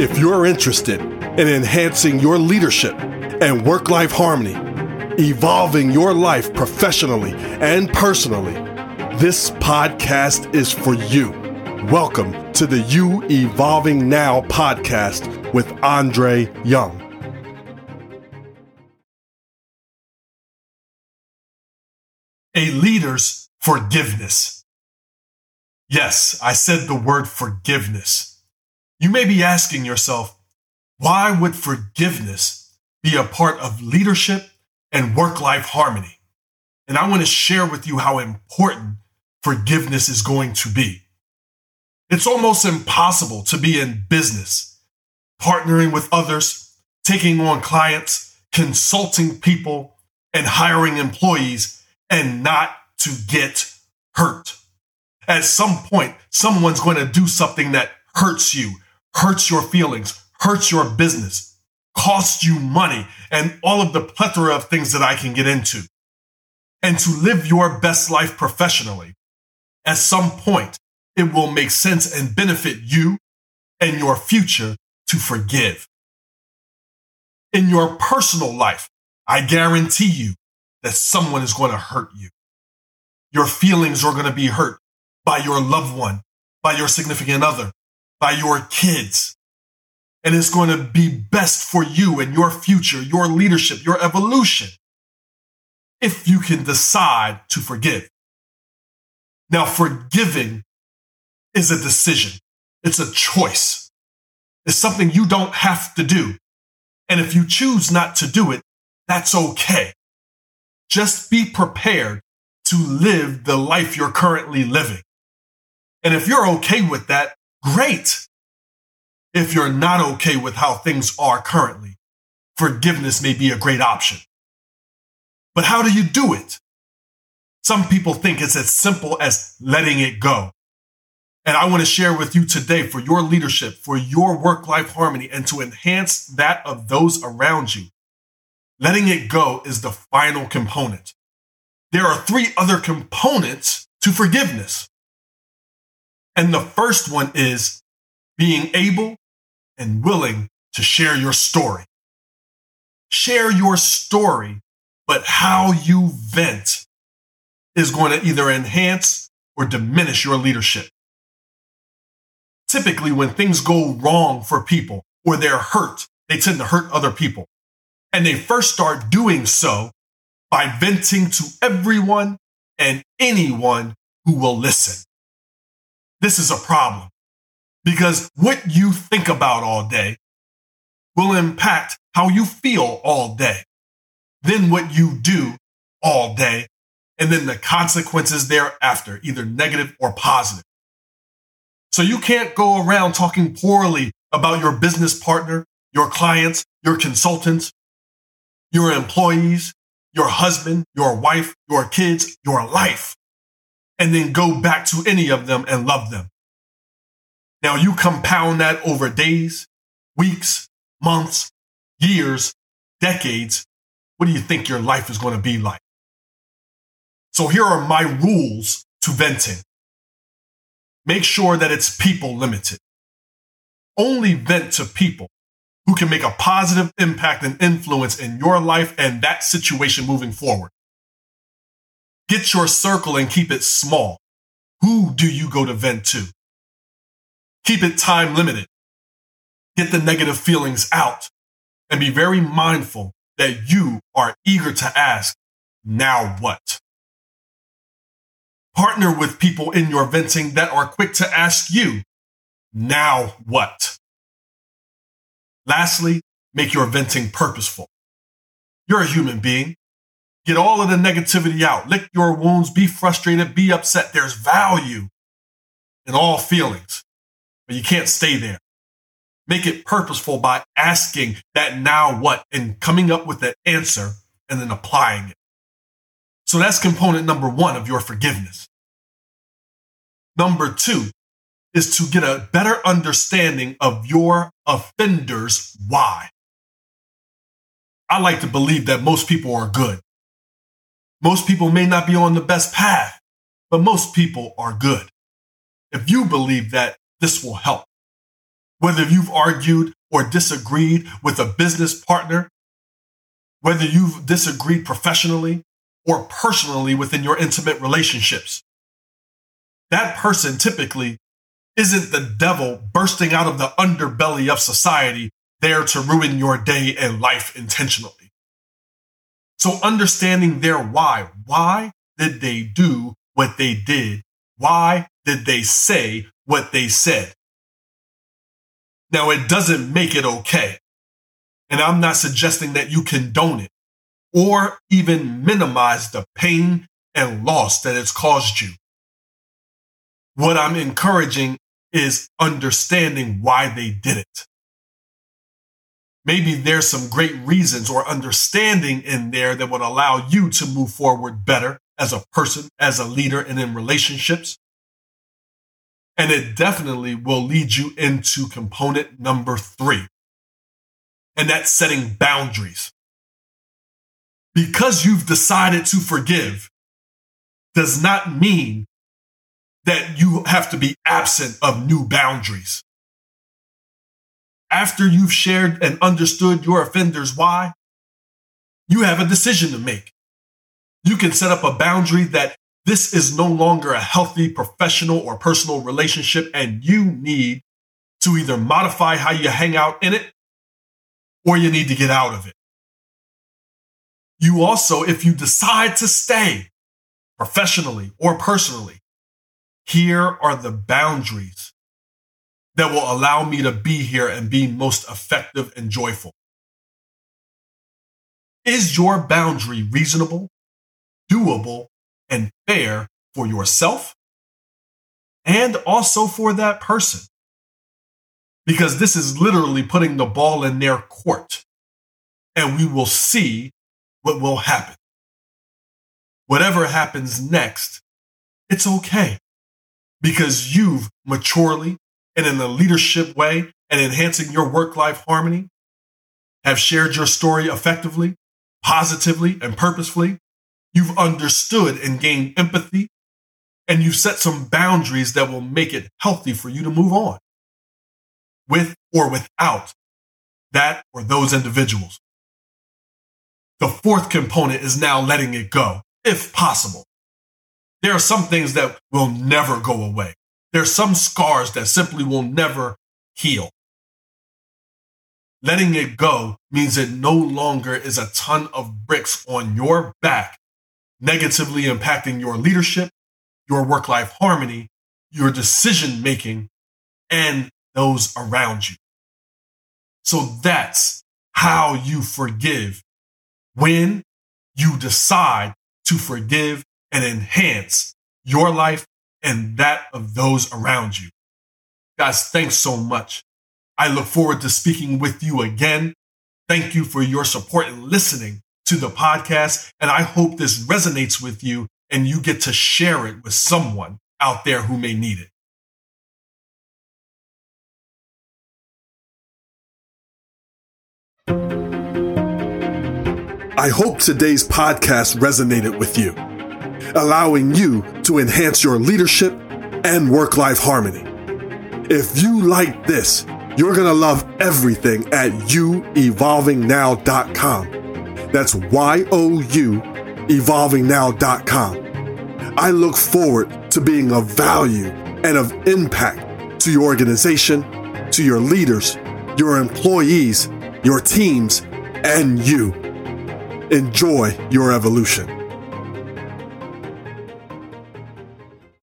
If you're interested in enhancing your leadership and work life harmony, evolving your life professionally and personally, this podcast is for you. Welcome to the You Evolving Now podcast with Andre Young. A leader's forgiveness. Yes, I said the word forgiveness. You may be asking yourself, why would forgiveness be a part of leadership and work life harmony? And I want to share with you how important forgiveness is going to be. It's almost impossible to be in business, partnering with others, taking on clients, consulting people, and hiring employees and not to get hurt. At some point, someone's going to do something that hurts you, hurts your feelings, hurts your business, costs you money, and all of the plethora of things that I can get into. And to live your best life professionally, at some point, it will make sense and benefit you and your future to forgive. In your personal life, I guarantee you that someone is going to hurt you. Your feelings are going to be hurt by your loved one, by your significant other, by your kids. And it's going to be best for you and your future, your leadership, your evolution, if you can decide to forgive. Now, forgiving is a decision. It's a choice. It's something you don't have to do. And if you choose not to do it, that's okay. Just be prepared to live the life you're currently living. And if you're okay with that, great. If you're not okay with how things are currently, forgiveness may be a great option. But how do you do it? Some people think it's as simple as letting it go. And I want to share with you today for your leadership, for your work life harmony, and to enhance that of those around you. Letting it go is the final component. There are three other components to forgiveness. And the first one is being able and willing to share your story. Share your story, but how you vent is going to either enhance or diminish your leadership. Typically, when things go wrong for people or they're hurt, they tend to hurt other people. And they first start doing so by venting to everyone and anyone who will listen. This is a problem because what you think about all day will impact how you feel all day. Then what you do all day and then the consequences thereafter, either negative or positive. So you can't go around talking poorly about your business partner, your clients, your consultants, your employees, your husband, your wife, your kids, your life, and then go back to any of them and love them. Now you compound that over days, weeks, months, years, decades. What do you think your life is going to be like? So here are my rules to venting. Make sure that it's people limited. Only vent to people who can make a positive impact and influence in your life and that situation moving forward. Get your circle and keep it small. Who do you go to vent to? Keep it time limited. Get the negative feelings out and be very mindful that you are eager to ask, now what? Partner with people in your venting that are quick to ask you, now what? Lastly, make your venting purposeful. You're a human being. Get all of the negativity out. Lick your wounds. Be frustrated. Be upset. There's value in all feelings, but you can't stay there. Make it purposeful by asking that now what and coming up with the answer and then applying it. So that's component number one of your forgiveness. Number two is to get a better understanding of your offender's why. I like to believe that most people are good. Most people may not be on the best path, but most people are good. If you believe that, this will help. Whether you've argued or disagreed with a business partner, whether you've disagreed professionally or personally within your intimate relationships, that person typically isn't the devil bursting out of the underbelly of society there to ruin your day and life intentionally. So understanding their why, why did they do what they did? Why did they say what they said? Now, it doesn't make it okay. And I'm not suggesting that you condone it or even minimize the pain and loss that it's caused you. What I'm encouraging is understanding why they did it. Maybe there's some great reasons or understanding in there that would allow you to move forward better as a person, as a leader, and in relationships. And it definitely will lead you into component number three. And that's setting boundaries. Because you've decided to forgive does not mean that you have to be absent of new boundaries. After you've shared and understood your offender's why, you have a decision to make. You can set up a boundary that this is no longer a healthy professional or personal relationship, and you need to either modify how you hang out in it or you need to get out of it. You also, if you decide to stay professionally or personally, here are the boundaries that will allow me to be here and be most effective and joyful. Is your boundary reasonable, doable, and fair for yourself and also for that person. Because this is literally putting the ball in their court and we will see what will happen. Whatever happens next, it's okay because you've maturely and in a leadership way and enhancing your work life harmony have shared your story effectively, positively, and purposefully You've understood and gained empathy, and you've set some boundaries that will make it healthy for you to move on with or without that or those individuals. The fourth component is now letting it go, if possible. There are some things that will never go away. There are some scars that simply will never heal. Letting it go means it no longer is a ton of bricks on your back negatively impacting your leadership, your work life harmony, your decision making, and those around you. So that's how you forgive when you decide to forgive and enhance your life and that of those around you. Guys, thanks so much. I look forward to speaking with you again. Thank you for your support and listening to the podcast. And I hope this resonates with you and you get to share it with someone out there who may need it. I hope today's podcast resonated with you, allowing you to enhance your leadership and work life harmony. If you like this, you're going to love everything at youevolvingnow.com that's Y-O-U evolvingnow.com. I look forward to being of value and of impact to your organization, to your leaders, your employees, your teams, and you. Enjoy your evolution.